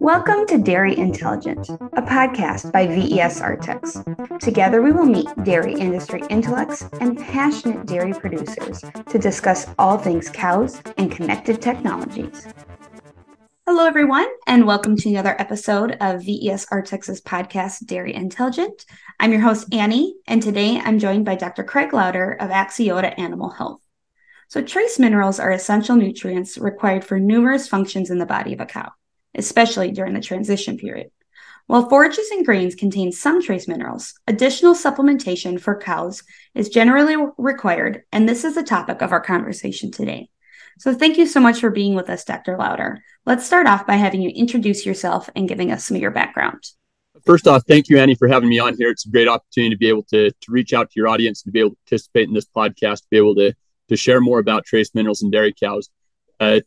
Welcome to Dairy Intelligent, a podcast by VES Artex. Together, we will meet dairy industry intellects and passionate dairy producers to discuss all things cows and connected technologies. Hello, everyone, and welcome to another episode of VES Artex's podcast, Dairy Intelligent. I'm your host, Annie, and today I'm joined by Dr. Craig Louder of Axiota Animal Health. So, trace minerals are essential nutrients required for numerous functions in the body of a cow especially during the transition period. While forages and grains contain some trace minerals, additional supplementation for cows is generally required, and this is the topic of our conversation today. So, thank you so much for being with us, Dr. Louder. Let's start off by having you introduce yourself and giving us some of your background. First off, thank you, Annie, for having me on here. It's a great opportunity to be able to, to reach out to your audience, and to be able to participate in this podcast, to be able to, to share more about trace minerals and dairy cows. Uh,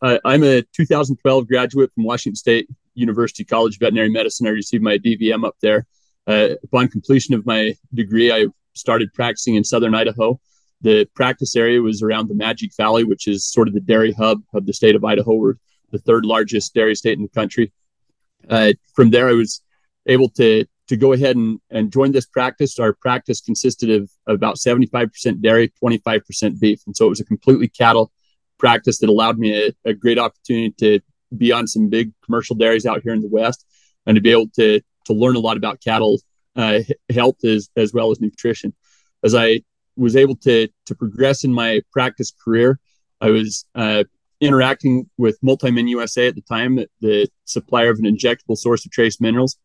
uh, I'm a 2012 graduate from Washington State University College of Veterinary Medicine. I received my DVM up there. Uh, upon completion of my degree, I started practicing in southern Idaho. The practice area was around the Magic Valley, which is sort of the dairy hub of the state of Idaho. We're the third largest dairy state in the country. Uh, from there, I was able to to go ahead and, and join this practice. Our practice consisted of, about 75% dairy, 25% beef. And so it was a completely cattle practice that allowed me a, a great opportunity to be on some big commercial dairies out here in the West and to be able to to learn a lot about cattle uh, health as as well as nutrition. As I was able to to progress in my practice career, I was uh, interacting with Multimin USA at the time, the supplier of an injectable source of trace minerals.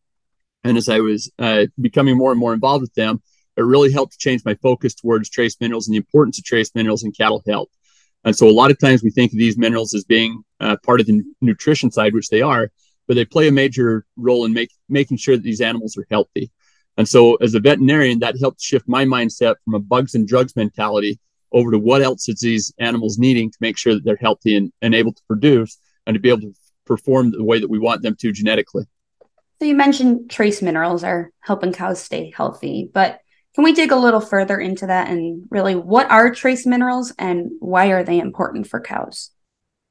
And as I was uh, becoming more and more involved with them, it really helped change my focus towards trace minerals and the importance of trace minerals in cattle health. And so a lot of times we think of these minerals as being uh, part of the nutrition side, which they are, but they play a major role in make, making sure that these animals are healthy. And so as a veterinarian, that helped shift my mindset from a bugs and drugs mentality over to what else is these animals needing to make sure that they're healthy and, and able to produce and to be able to perform the way that we want them to genetically. So you mentioned trace minerals are helping cows stay healthy, but can we dig a little further into that and really what are trace minerals and why are they important for cows?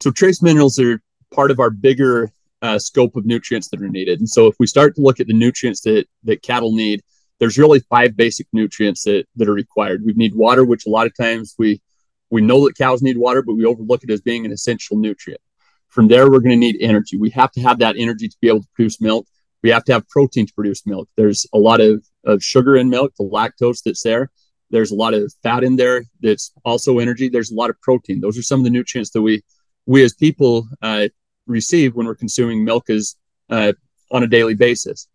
So, trace minerals are part of our bigger uh, scope of nutrients that are needed. And so, if we start to look at the nutrients that, that cattle need, there's really five basic nutrients that, that are required. We need water, which a lot of times we we know that cows need water, but we overlook it as being an essential nutrient. From there, we're going to need energy. We have to have that energy to be able to produce milk. We have to have protein to produce milk. There's a lot of of sugar in milk, the lactose that's there. There's a lot of fat in there that's also energy. There's a lot of protein. Those are some of the nutrients that we we as people uh, receive when we're consuming milk is uh, on a daily basis.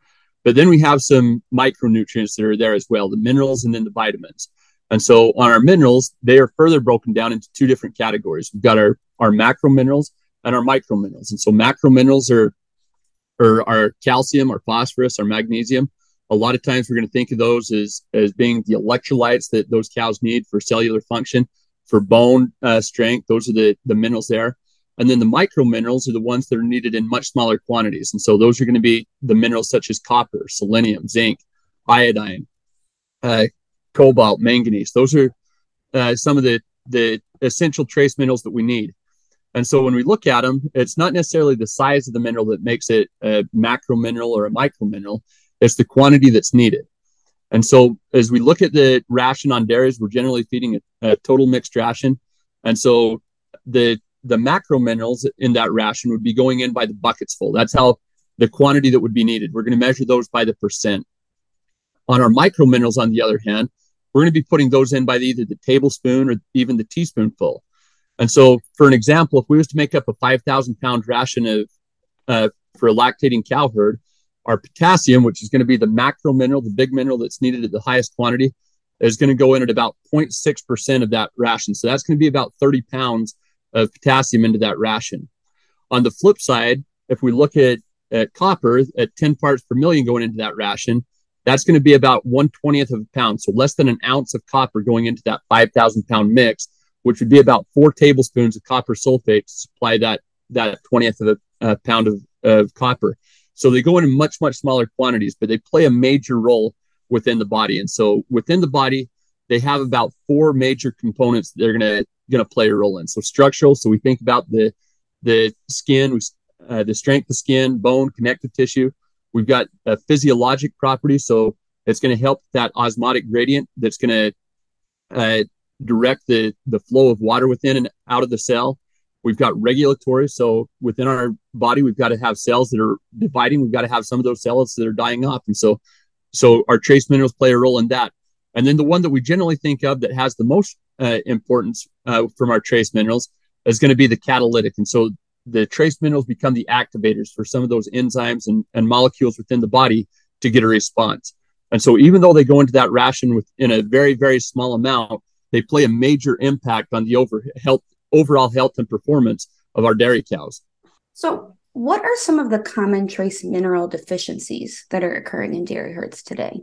But then we have some micronutrients that are there as well, the minerals and then the vitamins. And so on our minerals, they are further broken down into two different categories. We've got our, our macro minerals and our micro minerals. And so macro minerals are, are our calcium, our phosphorus, our magnesium, a lot of times we're going to think of those as as being the electrolytes that those cows need for cellular function, for bone uh, strength. Those are the the minerals there. And then the micro minerals are the ones that are needed in much smaller quantities. And so those are going to be the minerals such as copper, selenium, zinc, iodine, uh, cobalt, manganese. Those are uh, some of the, the essential trace minerals that we need. And so when we look at them, it's not necessarily the size of the mineral that makes it a macro mineral or a micro mineral. It's the quantity that's needed. And so as we look at the ration on dairies, we're generally feeding a, a total mixed ration. And so the the macro minerals in that ration would be going in by the buckets full. That's how the quantity that would be needed. We're going to measure those by the percent. On our micro minerals, on the other hand, we're going to be putting those in by either the tablespoon or even the teaspoonful. And so, for an example, if we was to make up a 5,000 pound ration of uh, for a lactating cow herd, our potassium, which is going to be the macro mineral, the big mineral that's needed at the highest quantity, is going to go in at about 0.6% of that ration. So that's going to be about 30 pounds of potassium into that ration. On the flip side, if we look at, at copper at 10 parts per million going into that ration, that's going to be about 120th of a pound. So less than an ounce of copper going into that 5,000 pound mix, which would be about four tablespoons of copper sulfate to supply that, that 20th of a uh, pound of, of copper. So they go in much, much smaller quantities, but they play a major role within the body. And so within the body, they have about four major components that they're gonna gonna play a role in. So structural. So we think about the the skin, uh, the strength of skin, bone, connective tissue. We've got a physiologic property, so it's going to help that osmotic gradient that's going to uh, direct the the flow of water within and out of the cell. We've got regulatory, so within our body, we've got to have cells that are dividing. We've got to have some of those cells that are dying off, and so so our trace minerals play a role in that. And then the one that we generally think of that has the most uh, importance uh, from our trace minerals is going to be the catalytic. And so the trace minerals become the activators for some of those enzymes and, and molecules within the body to get a response. And so even though they go into that ration within a very, very small amount, they play a major impact on the over health, overall health and performance of our dairy cows. So what are some of the common trace mineral deficiencies that are occurring in dairy herds today?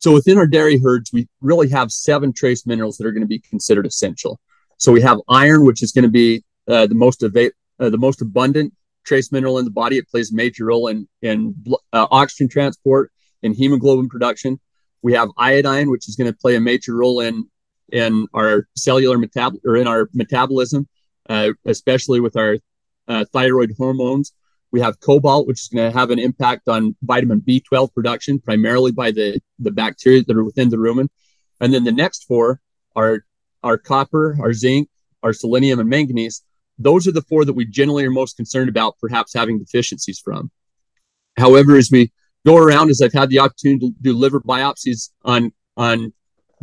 So within our dairy herds, we really have seven trace minerals that are going to be considered essential. So we have iron, which is going to be uh, the most uh, the most abundant trace mineral in the body. It plays a major role in in uh, oxygen transport and hemoglobin production. We have iodine, which is going to play a major role in in our cellular metab or in our metabolism, uh, especially with our uh, thyroid hormones. We have cobalt, which is going to have an impact on vitamin B12 production, primarily by the, the bacteria that are within the rumen. And then the next four are our copper, our zinc, our selenium, and manganese. Those are the four that we generally are most concerned about perhaps having deficiencies from. However, as we go around, as I've had the opportunity to do liver biopsies on, on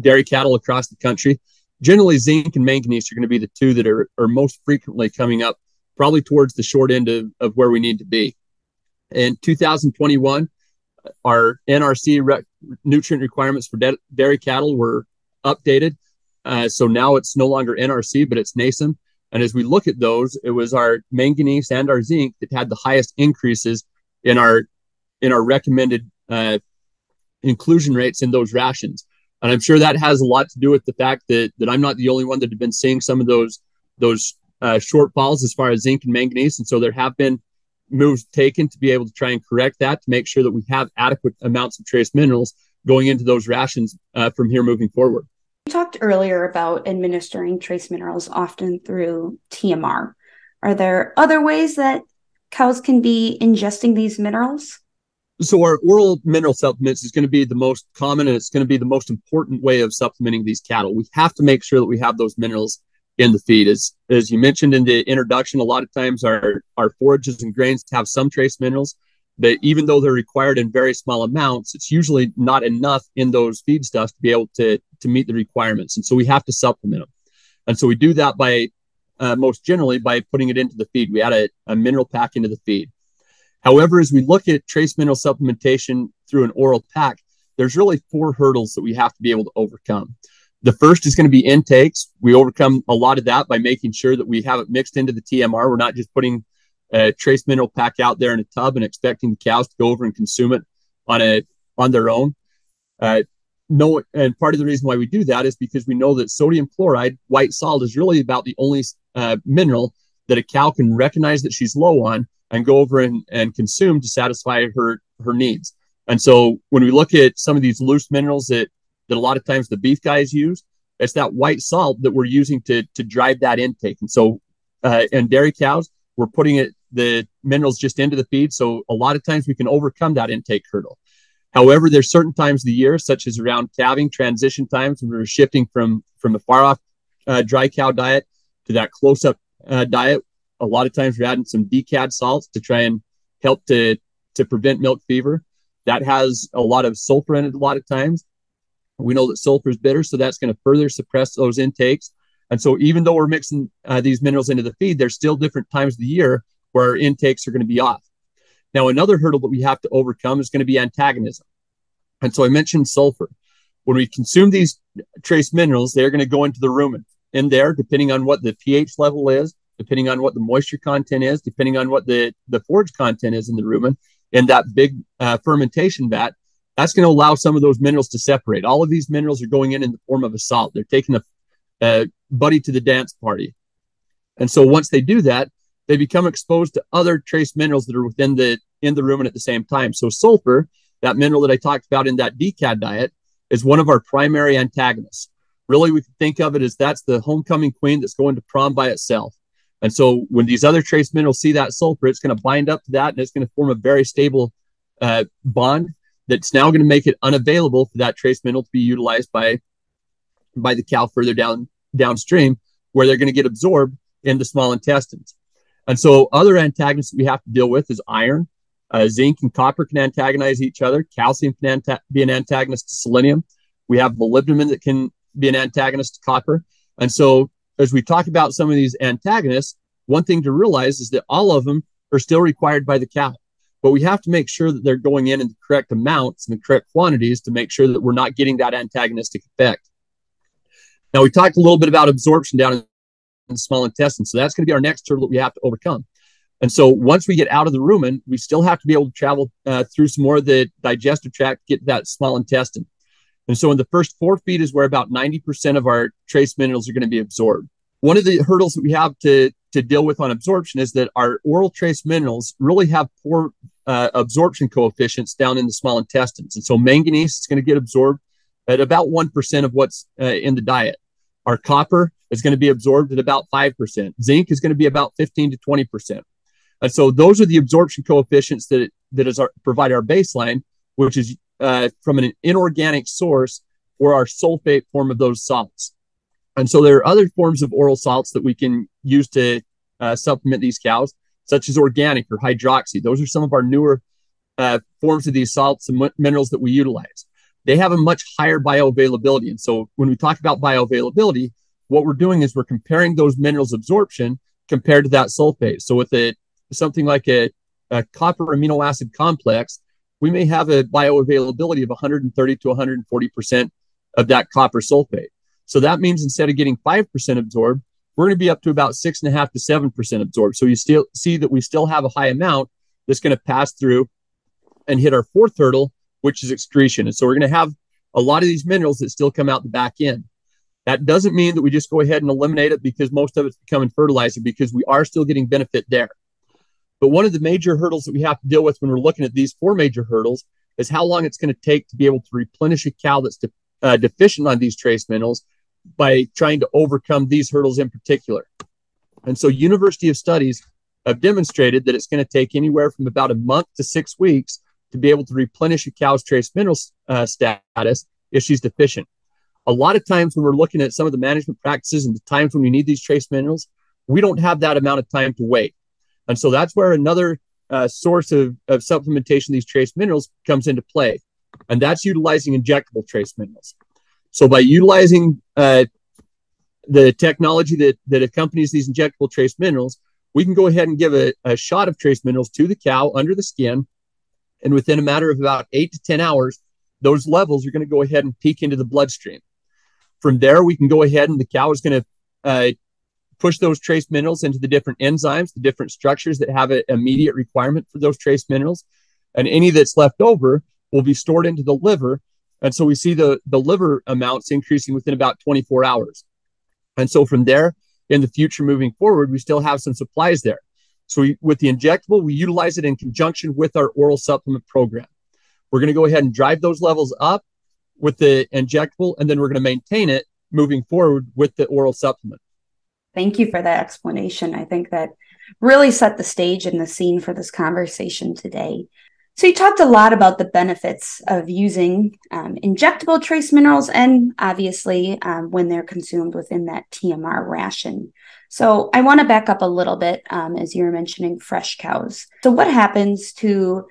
dairy cattle across the country, generally zinc and manganese are going to be the two that are, are most frequently coming up probably towards the short end of, of where we need to be. In 2021, our NRC nutrient requirements for dairy cattle were updated. Uh, so now it's no longer NRC, but it's NASEM. And as we look at those, it was our manganese and our zinc that had the highest increases in our in our recommended uh, inclusion rates in those rations. And I'm sure that has a lot to do with the fact that that I'm not the only one that have been seeing some of those those uh, shortfalls as far as zinc and manganese. And so there have been moves taken to be able to try and correct that to make sure that we have adequate amounts of trace minerals going into those rations uh, from here moving forward. You talked earlier about administering trace minerals often through TMR. Are there other ways that cows can be ingesting these minerals? So our oral mineral supplements is going to be the most common and it's going to be the most important way of supplementing these cattle. We have to make sure that we have those minerals in the feed. As as you mentioned in the introduction, a lot of times our our forages and grains have some trace minerals, but even though they're required in very small amounts, it's usually not enough in those feedstuffs to be able to to meet the requirements, and so we have to supplement them. And so we do that by uh, most generally by putting it into the feed. We add a, a mineral pack into the feed. However, as we look at trace mineral supplementation through an oral pack, there's really four hurdles that we have to be able to overcome. The first is going to be intakes. We overcome a lot of that by making sure that we have it mixed into the TMR. We're not just putting a trace mineral pack out there in a tub and expecting the cows to go over and consume it on a on their own. Uh, no, and part of the reason why we do that is because we know that sodium chloride, white salt, is really about the only uh, mineral that a cow can recognize that she's low on and go over and, and consume to satisfy her her needs. And so when we look at some of these loose minerals that that a lot of times the beef guys use. It's that white salt that we're using to to drive that intake. And so, uh, in dairy cows, we're putting it the minerals just into the feed. So a lot of times we can overcome that intake hurdle. However, there's certain times of the year, such as around calving transition times, when we're shifting from from the far off uh, dry cow diet to that close up uh, diet. A lot of times we're adding some DCAD salts to try and help to to prevent milk fever. That has a lot of sulfur in it a lot of times. We know that sulfur is bitter, so that's going to further suppress those intakes. And so, even though we're mixing uh, these minerals into the feed, there's still different times of the year where our intakes are going to be off. Now, another hurdle that we have to overcome is going to be antagonism. And so, I mentioned sulfur. When we consume these trace minerals, they're going to go into the rumen. In there, depending on what the pH level is, depending on what the moisture content is, depending on what the, the forage content is in the rumen, in that big uh, fermentation vat, that's going to allow some of those minerals to separate. All of these minerals are going in in the form of a salt. They're taking a, a buddy to the dance party. And so once they do that, they become exposed to other trace minerals that are within the in the rumen at the same time. So sulfur, that mineral that I talked about in that DCAD diet, is one of our primary antagonists. Really, we can think of it as that's the homecoming queen that's going to prom by itself. And so when these other trace minerals see that sulfur, it's going to bind up to that and it's going to form a very stable uh, bond that's now going to make it unavailable for that trace mineral to be utilized by by the cow further down downstream, where they're going to get absorbed in the small intestines. And so other antagonists we have to deal with is iron, uh, zinc and copper can antagonize each other. Calcium can anta- be an antagonist to selenium. We have molybdenum that can be an antagonist to copper. And so as we talk about some of these antagonists, one thing to realize is that all of them are still required by the cow. But we have to make sure that they're going in in the correct amounts and the correct quantities to make sure that we're not getting that antagonistic effect. Now, we talked a little bit about absorption down in the small intestine. So that's going to be our next hurdle that we have to overcome. And so once we get out of the rumen, we still have to be able to travel uh, through some more of the digestive tract, get that small intestine. And so in the first four feet is where about 90% of our trace minerals are going to be absorbed. One of the hurdles that we have to, to deal with on absorption is that our oral trace minerals really have poor uh, absorption coefficients down in the small intestines. And so manganese is going to get absorbed at about 1% of what's uh, in the diet. Our copper is going to be absorbed at about 5%. Zinc is going to be about 15 to 20%. And so those are the absorption coefficients that, that is our, provide our baseline, which is uh, from an inorganic source or our sulfate form of those salts. And so there are other forms of oral salts that we can use to uh, supplement these cows, such as organic or hydroxy. Those are some of our newer uh, forms of these salts and minerals that we utilize. They have a much higher bioavailability. And so when we talk about bioavailability, what we're doing is we're comparing those minerals absorption compared to that sulfate. So with a something like a, a copper amino acid complex, we may have a bioavailability of 130 to 140 percent of that copper sulfate. So that means instead of getting five percent absorbed, we're going to be up to about six and a half to seven percent absorbed. So you still see that we still have a high amount that's going to pass through and hit our fourth hurdle, which is excretion. And so we're going to have a lot of these minerals that still come out the back end. That doesn't mean that we just go ahead and eliminate it because most of it's becoming fertilizer because we are still getting benefit there. But one of the major hurdles that we have to deal with when we're looking at these four major hurdles is how long it's going to take to be able to replenish a cow that's de- uh, deficient on these trace minerals by trying to overcome these hurdles in particular. And so, University of Studies have demonstrated that it's going to take anywhere from about a month to six weeks to be able to replenish a cow's trace mineral uh, status if she's deficient. A lot of times, when we're looking at some of the management practices and the times when we need these trace minerals, we don't have that amount of time to wait. And so that's where another uh, source of, of supplementation of these trace minerals comes into play. And that's utilizing injectable trace minerals. So by utilizing uh, the technology that, that accompanies these injectable trace minerals, we can go ahead and give a, a shot of trace minerals to the cow under the skin. And within a matter of about eight to 10 hours, those levels are going to go ahead and peak into the bloodstream. From there, we can go ahead and the cow is going to uh, push those trace minerals into the different enzymes, the different structures that have an immediate requirement for those trace minerals. And any that's left over will be stored into the liver. And so we see the, the liver amounts increasing within about 24 hours. And so from there, in the future moving forward, we still have some supplies there. So we, with the injectable, we utilize it in conjunction with our oral supplement program. We're going to go ahead and drive those levels up with the injectable, and then we're going to maintain it moving forward with the oral supplement. Thank you for that explanation. I think that really set the stage and the scene for this conversation today. So, you talked a lot about the benefits of using um, injectable trace minerals and obviously um, when they're consumed within that TMR ration. So, I want to back up a little bit um, as you were mentioning fresh cows. So, what happens to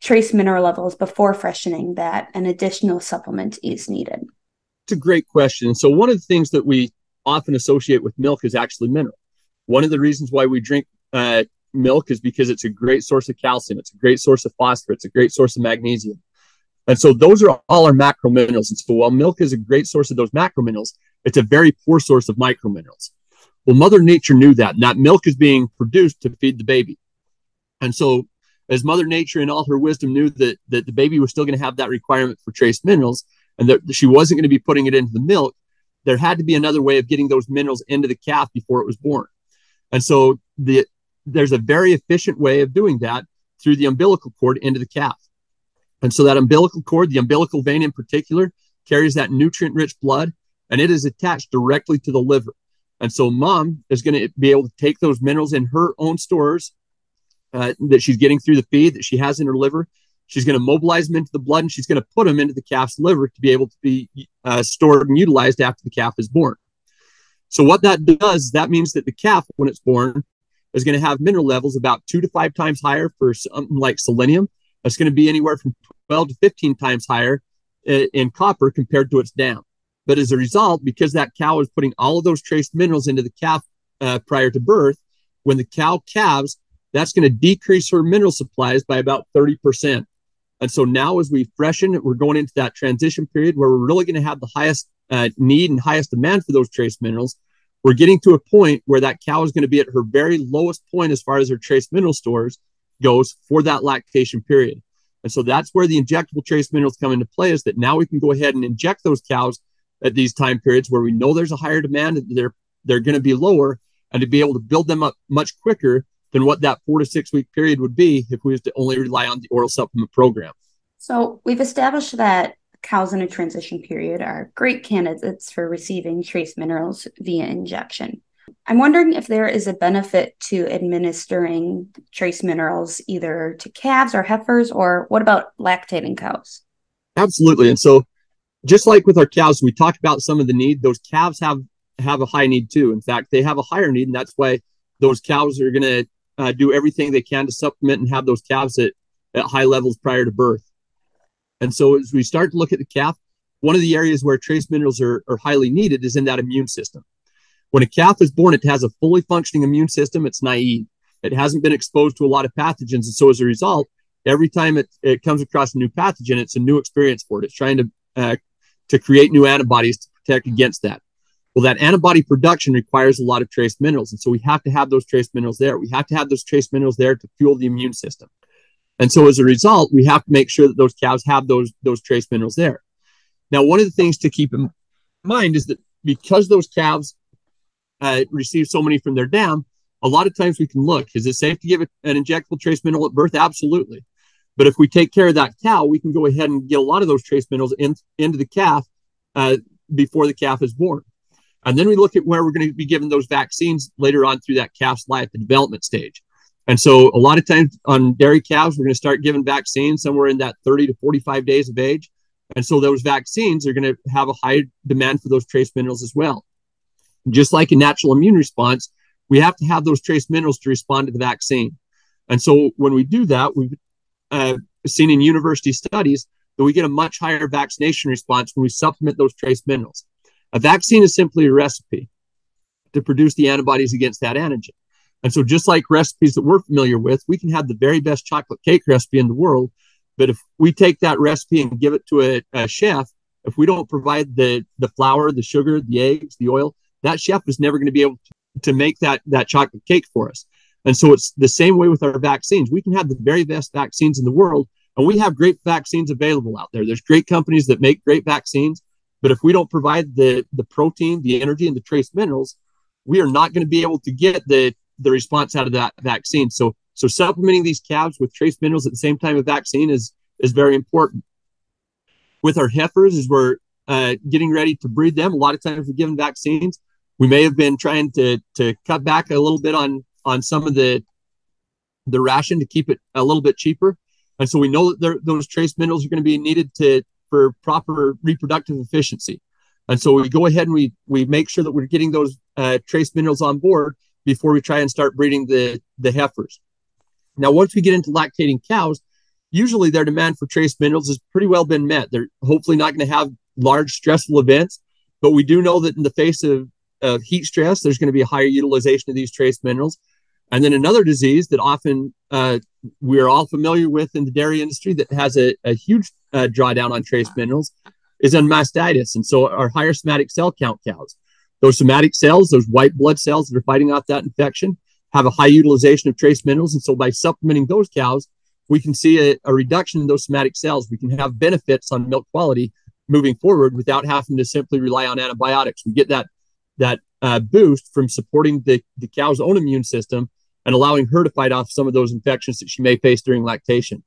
trace mineral levels before freshening that an additional supplement is needed? It's a great question. So, one of the things that we often associate with milk is actually mineral. One of the reasons why we drink uh, milk is because it's a great source of calcium, it's a great source of phosphorus, it's a great source of magnesium. And so those are all our macro minerals. And so while milk is a great source of those macro minerals, it's a very poor source of micro minerals. Well, Mother Nature knew that, and that milk is being produced to feed the baby. And so, as Mother Nature, in all her wisdom, knew that, that the baby was still going to have that requirement for trace minerals and that she wasn't going to be putting it into the milk, there had to be another way of getting those minerals into the calf before it was born. And so the, there's a very efficient way of doing that through the umbilical cord into the calf. And so that umbilical cord, the umbilical vein in particular, carries that nutrient rich blood and it is attached directly to the liver. And so mom is going to be able to take those minerals in her own stores uh, that she's getting through the feed that she has in her liver. She's going to mobilize them into the blood and she's going to put them into the calf's liver to be able to be uh, stored and utilized after the calf is born. So what that does, that means that the calf, when it's born, is going to have mineral levels about two to five times higher for something like selenium. That's going to be anywhere from 12 to 15 times higher in, in copper compared to its dam. But as a result, because that cow is putting all of those trace minerals into the calf uh, prior to birth, when the cow calves, that's going to decrease her mineral supplies by about 30%. And so now, as we freshen, we're going into that transition period where we're really going to have the highest uh, need and highest demand for those trace minerals. We're getting to a point where that cow is going to be at her very lowest point as far as her trace mineral stores goes for that lactation period. And so that's where the injectable trace minerals come into play is that now we can go ahead and inject those cows at these time periods where we know there's a higher demand they're they're going to be lower and to be able to build them up much quicker than what that four to six week period would be if we was to only rely on the oral supplement program. So we've established that cows in a transition period are great candidates for receiving trace minerals via injection. I'm wondering if there is a benefit to administering trace minerals either to calves or heifers, or what about lactating cows? Absolutely. And so just like with our cows, we talked about some of the need. Those calves have have a high need too. In fact, they have a higher need, and that's why those cows are going to uh, do everything they can to supplement and have those calves at, at high levels prior to birth. And so, as we start to look at the calf, one of the areas where trace minerals are, are highly needed is in that immune system. When a calf is born, it has a fully functioning immune system. It's naive. It hasn't been exposed to a lot of pathogens, and so as a result, every time it, it comes across a new pathogen, it's a new experience for it. It's trying to uh, to create new antibodies to protect against that. Well, that antibody production requires a lot of trace minerals. And so we have to have those trace minerals there. We have to have those trace minerals there to fuel the immune system. And so as a result, we have to make sure that those cows have those, those trace minerals there. Now, one of the things to keep in mind is that because those calves uh, receive so many from their dam, a lot of times we can look, is it safe to give an injectable trace mineral at birth? Absolutely. But if we take care of that cow, we can go ahead and get a lot of those trace minerals in, into the calf uh, before the calf is born. And then we look at where we're going to be given those vaccines later on through that calf's life, the development stage. And so a lot of times on dairy calves, we're going to start giving vaccines somewhere in that 30 to 45 days of age. And so those vaccines are going to have a high demand for those trace minerals as well. Just like a natural immune response, we have to have those trace minerals to respond to the vaccine. And so when we do that, we uh, seen in university studies that we get a much higher vaccination response when we supplement those trace minerals. A vaccine is simply a recipe to produce the antibodies against that antigen. And so, just like recipes that we're familiar with, we can have the very best chocolate cake recipe in the world. But if we take that recipe and give it to a, a chef, if we don't provide the, the flour, the sugar, the eggs, the oil, that chef is never going to be able to, to make that, that chocolate cake for us. And so it's the same way with our vaccines. We can have the very best vaccines in the world, and we have great vaccines available out there. There's great companies that make great vaccines, but if we don't provide the the protein, the energy, and the trace minerals, we are not going to be able to get the the response out of that vaccine. So so supplementing these calves with trace minerals at the same time of vaccine is is very important. With our heifers, as we're uh, getting ready to breed them, a lot of times we're given vaccines. We may have been trying to to cut back a little bit on on some of the the ration to keep it a little bit cheaper. And so we know that there, those trace minerals are going to be needed to for proper reproductive efficiency. And so we go ahead and we we make sure that we're getting those uh, trace minerals on board before we try and start breeding the the heifers. Now, once we get into lactating cows, usually their demand for trace minerals has pretty well been met. They're hopefully not going to have large stressful events, but we do know that in the face of, of heat stress, there's going to be a higher utilization of these trace minerals. And then another disease that often uh, we're all familiar with in the dairy industry that has a, a huge uh, drawdown on trace minerals is on mastitis. And so our higher somatic cell count cows, those somatic cells, those white blood cells that are fighting off that infection, have a high utilization of trace minerals. And so by supplementing those cows, we can see a, a reduction in those somatic cells. We can have benefits on milk quality moving forward without having to simply rely on antibiotics. We get that that uh, boost from supporting the, the cow's own immune system and allowing her to fight off some of those infections that she may face during lactation.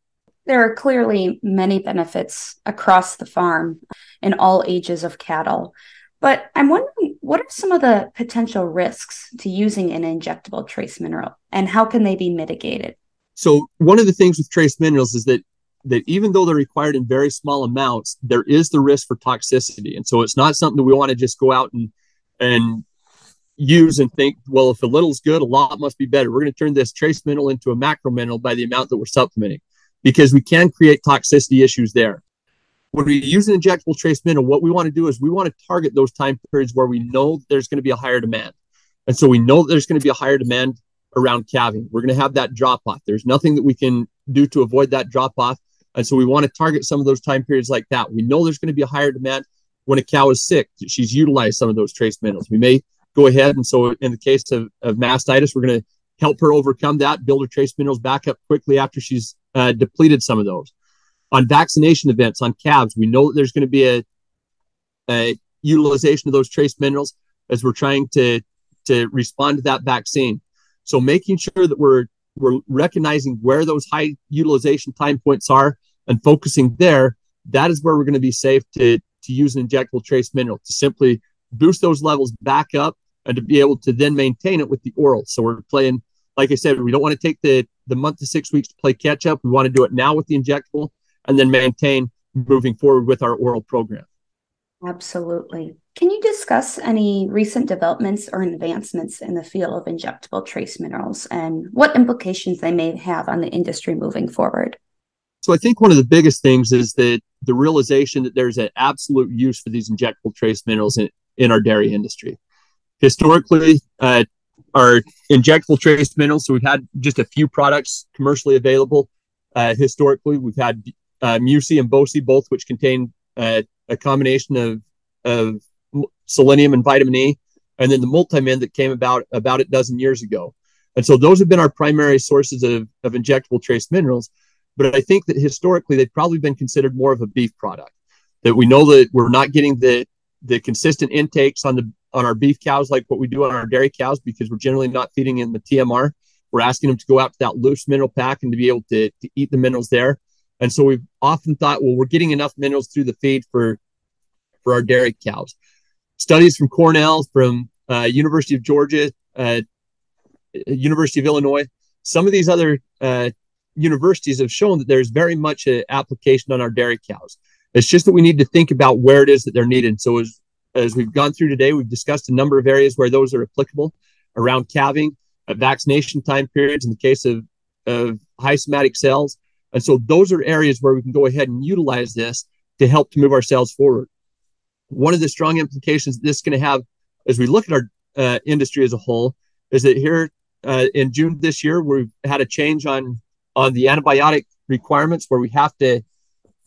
There are clearly many benefits across the farm in all ages of cattle. But I'm wondering what are some of the potential risks to using an injectable trace mineral and how can they be mitigated? So one of the things with trace minerals is that that even though they're required in very small amounts, there is the risk for toxicity. And so it's not something that we want to just go out and and use and think, well, if a little is good, a lot must be better. We're going to turn this trace mineral into a macro mineral by the amount that we're supplementing because we can create toxicity issues there. When we use an injectable trace mineral, what we want to do is we want to target those time periods where we know there's going to be a higher demand. And so we know there's going to be a higher demand around calving. We're going to have that drop off. There's nothing that we can do to avoid that drop off. And so we want to target some of those time periods like that. We know there's going to be a higher demand when a cow is sick. She's utilized some of those trace minerals. We may go ahead. And so in the case of, of mastitis, we're going to help her overcome that, build her trace minerals back up quickly after she's uh, depleted some of those. On vaccination events on calves, we know that there's going to be a, a utilization of those trace minerals as we're trying to to respond to that vaccine. So making sure that we're we're recognizing where those high utilization time points are and focusing there, that is where we're going to be safe to to use an injectable trace mineral to simply boost those levels back up and to be able to then maintain it with the oral. So we're playing, like I said, we don't want to take the the month to six weeks to play catch up. We want to do it now with the injectable and then maintain moving forward with our oral program. Absolutely. Can you discuss any recent developments or advancements in the field of injectable trace minerals and what implications they may have on the industry moving forward? So I think one of the biggest things is that the realization that there's an absolute use for these injectable trace minerals in, in our dairy industry. Historically, uh, our injectable trace minerals, so we've had just a few products commercially available. Uh, historically, we've had uh, MU-SE and BO-SE, both which contain uh, a combination of, of selenium and vitamin E, and then the multimin that came about about a dozen years ago. And so those have been our primary sources of, of injectable trace minerals. But I think that historically they've probably been considered more of a beef product. That we know that we're not getting the the consistent intakes on the on our beef cows like what we do on our dairy cows because we're generally not feeding in the TMR. We're asking them to go out to that loose mineral pack and to be able to, to eat the minerals there. And so we've often thought, well, we're getting enough minerals through the feed for for our dairy cows. Studies from Cornell, from uh, University of Georgia, uh, University of Illinois, some of these other uh, universities have shown that there's very much an application on our dairy cows. It's just that we need to think about where it is that they're needed. So as as we've gone through today, we've discussed a number of areas where those are applicable around calving, at vaccination time periods in the case of, of high somatic cells. And so those are areas where we can go ahead and utilize this to help to move our cells forward. One of the strong implications this is going to have as we look at our uh, industry as a whole is that here uh, in June this year, we've had a change on on the antibiotic requirements where we have to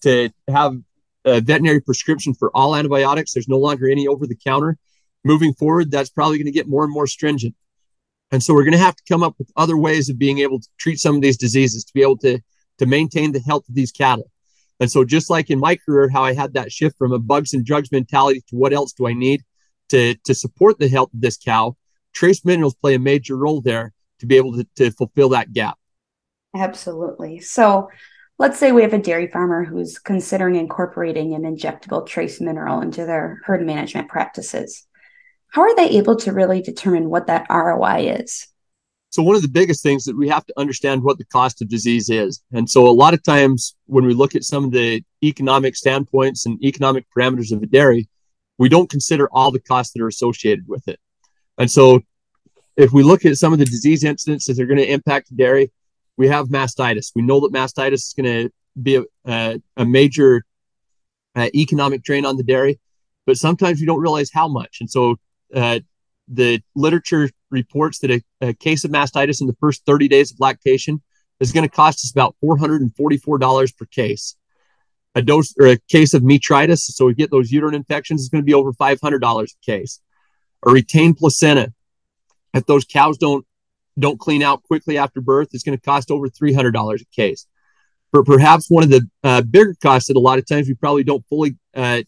to have a veterinary prescription for all antibiotics. There's no longer any over the counter. Moving forward, that's probably going to get more and more stringent. And so we're going to have to come up with other ways of being able to treat some of these diseases to be able to, to maintain the health of these cattle. And so just like in my career, how I had that shift from a bugs and drugs mentality to what else do I need to, to support the health of this cow, trace minerals play a major role there to be able to, to fulfill that gap. Absolutely. So let's say we have a dairy farmer who's considering incorporating an injectable trace mineral into their herd management practices. How are they able to really determine what that ROI is? So, one of the biggest things that we have to understand what the cost of disease is. And so, a lot of times when we look at some of the economic standpoints and economic parameters of a dairy, we don't consider all the costs that are associated with it. And so, if we look at some of the disease incidents that are going to impact dairy, we have mastitis. We know that mastitis is going to be a, a, a major uh, economic drain on the dairy, but sometimes we don't realize how much. And so uh, the literature reports that a, a, case of mastitis in the first 30 days of lactation is going to cost us about $444 per case. A dose or a case of metritis, so we get those uterine infections, is going to be over $500 a case. A retained placenta, if those cows don't don't clean out quickly after birth is going to cost over $300 a case. For perhaps one of the uh, bigger costs that a lot of times we probably don't fully uh,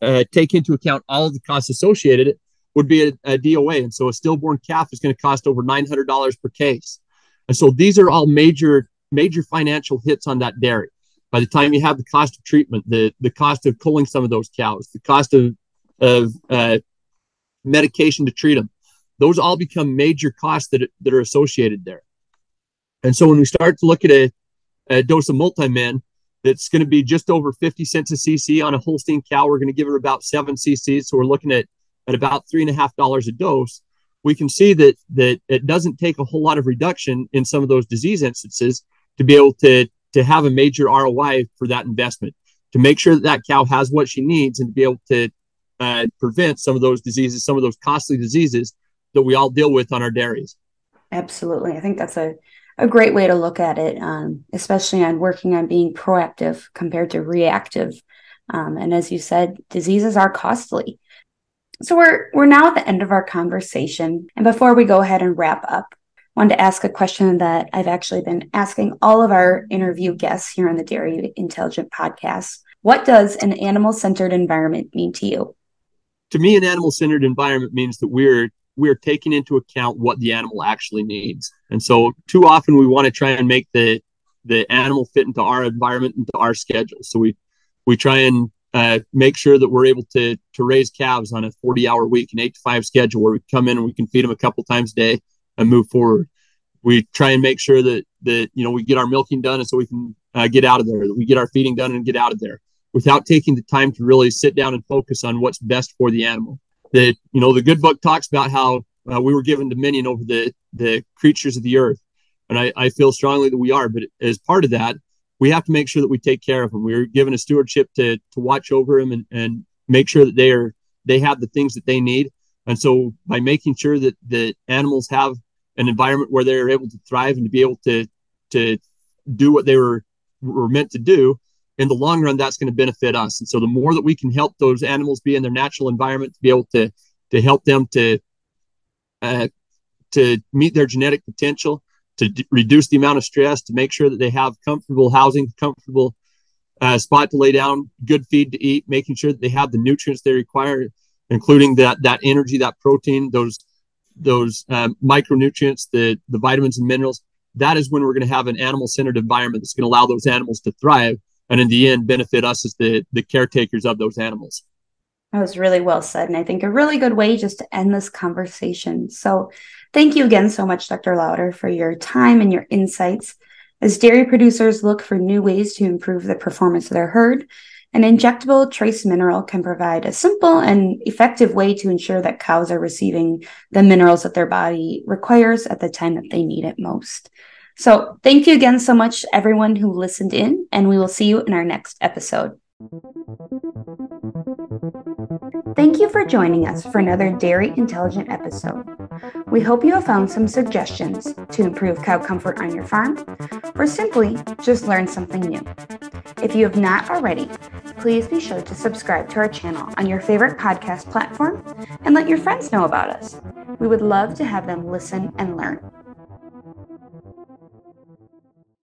uh, take into account all of the costs associated it would be a, a DOA. And so a stillborn calf is going to cost over $900 per case. And so these are all major, major financial hits on that dairy. By the time you have the cost of treatment, the, the cost of culling some of those cows, the cost of, of uh, medication to treat them. Those all become major costs that, that are associated there. And so when we start to look at a, a dose of multi-min that's going to be just over 50 cents a cc on a Holstein cow, we're going to give her about seven cc's. So we're looking at, at about three and a half dollars a dose. We can see that that it doesn't take a whole lot of reduction in some of those disease instances to be able to to have a major ROI for that investment, to make sure that that cow has what she needs and to be able to uh, prevent some of those diseases, some of those costly diseases that we all deal with on our dairies. Absolutely. I think that's a, a great way to look at it, um, especially on working on being proactive compared to reactive. Um, and as you said, diseases are costly. So we're we're now at the end of our conversation. And before we go ahead and wrap up, I wanted to ask a question that I've actually been asking all of our interview guests here on the Dairy Intelligent podcast. What does an animal centered environment mean to you? To me, an animal centered environment means that we're we're taking into account what the animal actually needs. And so too often we want to try and make the the animal fit into our environment, into our schedule. So we we try and uh, make sure that we're able to to raise calves on a 40 hour week, an eight to five schedule where we come in and we can feed them a couple times a day and move forward. We try and make sure that that you know we get our milking done, and so we can uh, get out of there. That we get our feeding done and get out of there without taking the time to really sit down and focus on what's best for the animal. That you know the good book talks about how uh, we were given dominion over the the creatures of the earth, and I, I feel strongly that we are. But as part of that, we have to make sure that we take care of them. We're given a stewardship to to watch over them and, and make sure that they are they have the things that they need and so by making sure that the animals have an environment where they're able to thrive and to be able to to do what they were were meant to do, in the long run, that's going to benefit us. And so the more that we can help those animals be in their natural environment to be able to to help them to uh, to meet their genetic potential, to d- reduce the amount of stress, to make sure that they have comfortable housing, comfortable uh, spot to lay down, good feed to eat, making sure that they have the nutrients they require including that that energy, that protein, those those um, micronutrients, the the vitamins and minerals. That is when we're going to have an animal centered environment that's going to allow those animals to thrive, and in the end, benefit us as the the caretakers of those animals. That was really well said, and I think a really good way just to end this conversation. So, thank you again so much, Dr. Louder, for your time and your insights. As dairy producers look for new ways to improve the performance of their herd, an injectable trace mineral can provide a simple and effective way to ensure that cows are receiving the minerals that their body requires at the time that they need it most. So, thank you again so much, everyone who listened in, and we will see you in our next episode. Thank you for joining us for another Dairy Intelligent episode. We hope you have found some suggestions to improve cow comfort on your farm, or simply just learn something new. If you have not already, please be sure to subscribe to our channel on your favorite podcast platform and let your friends know about us. We would love to have them listen and learn.